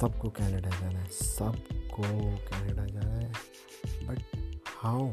सबको कनाडा जाना है सबको कनाडा जाना है। But how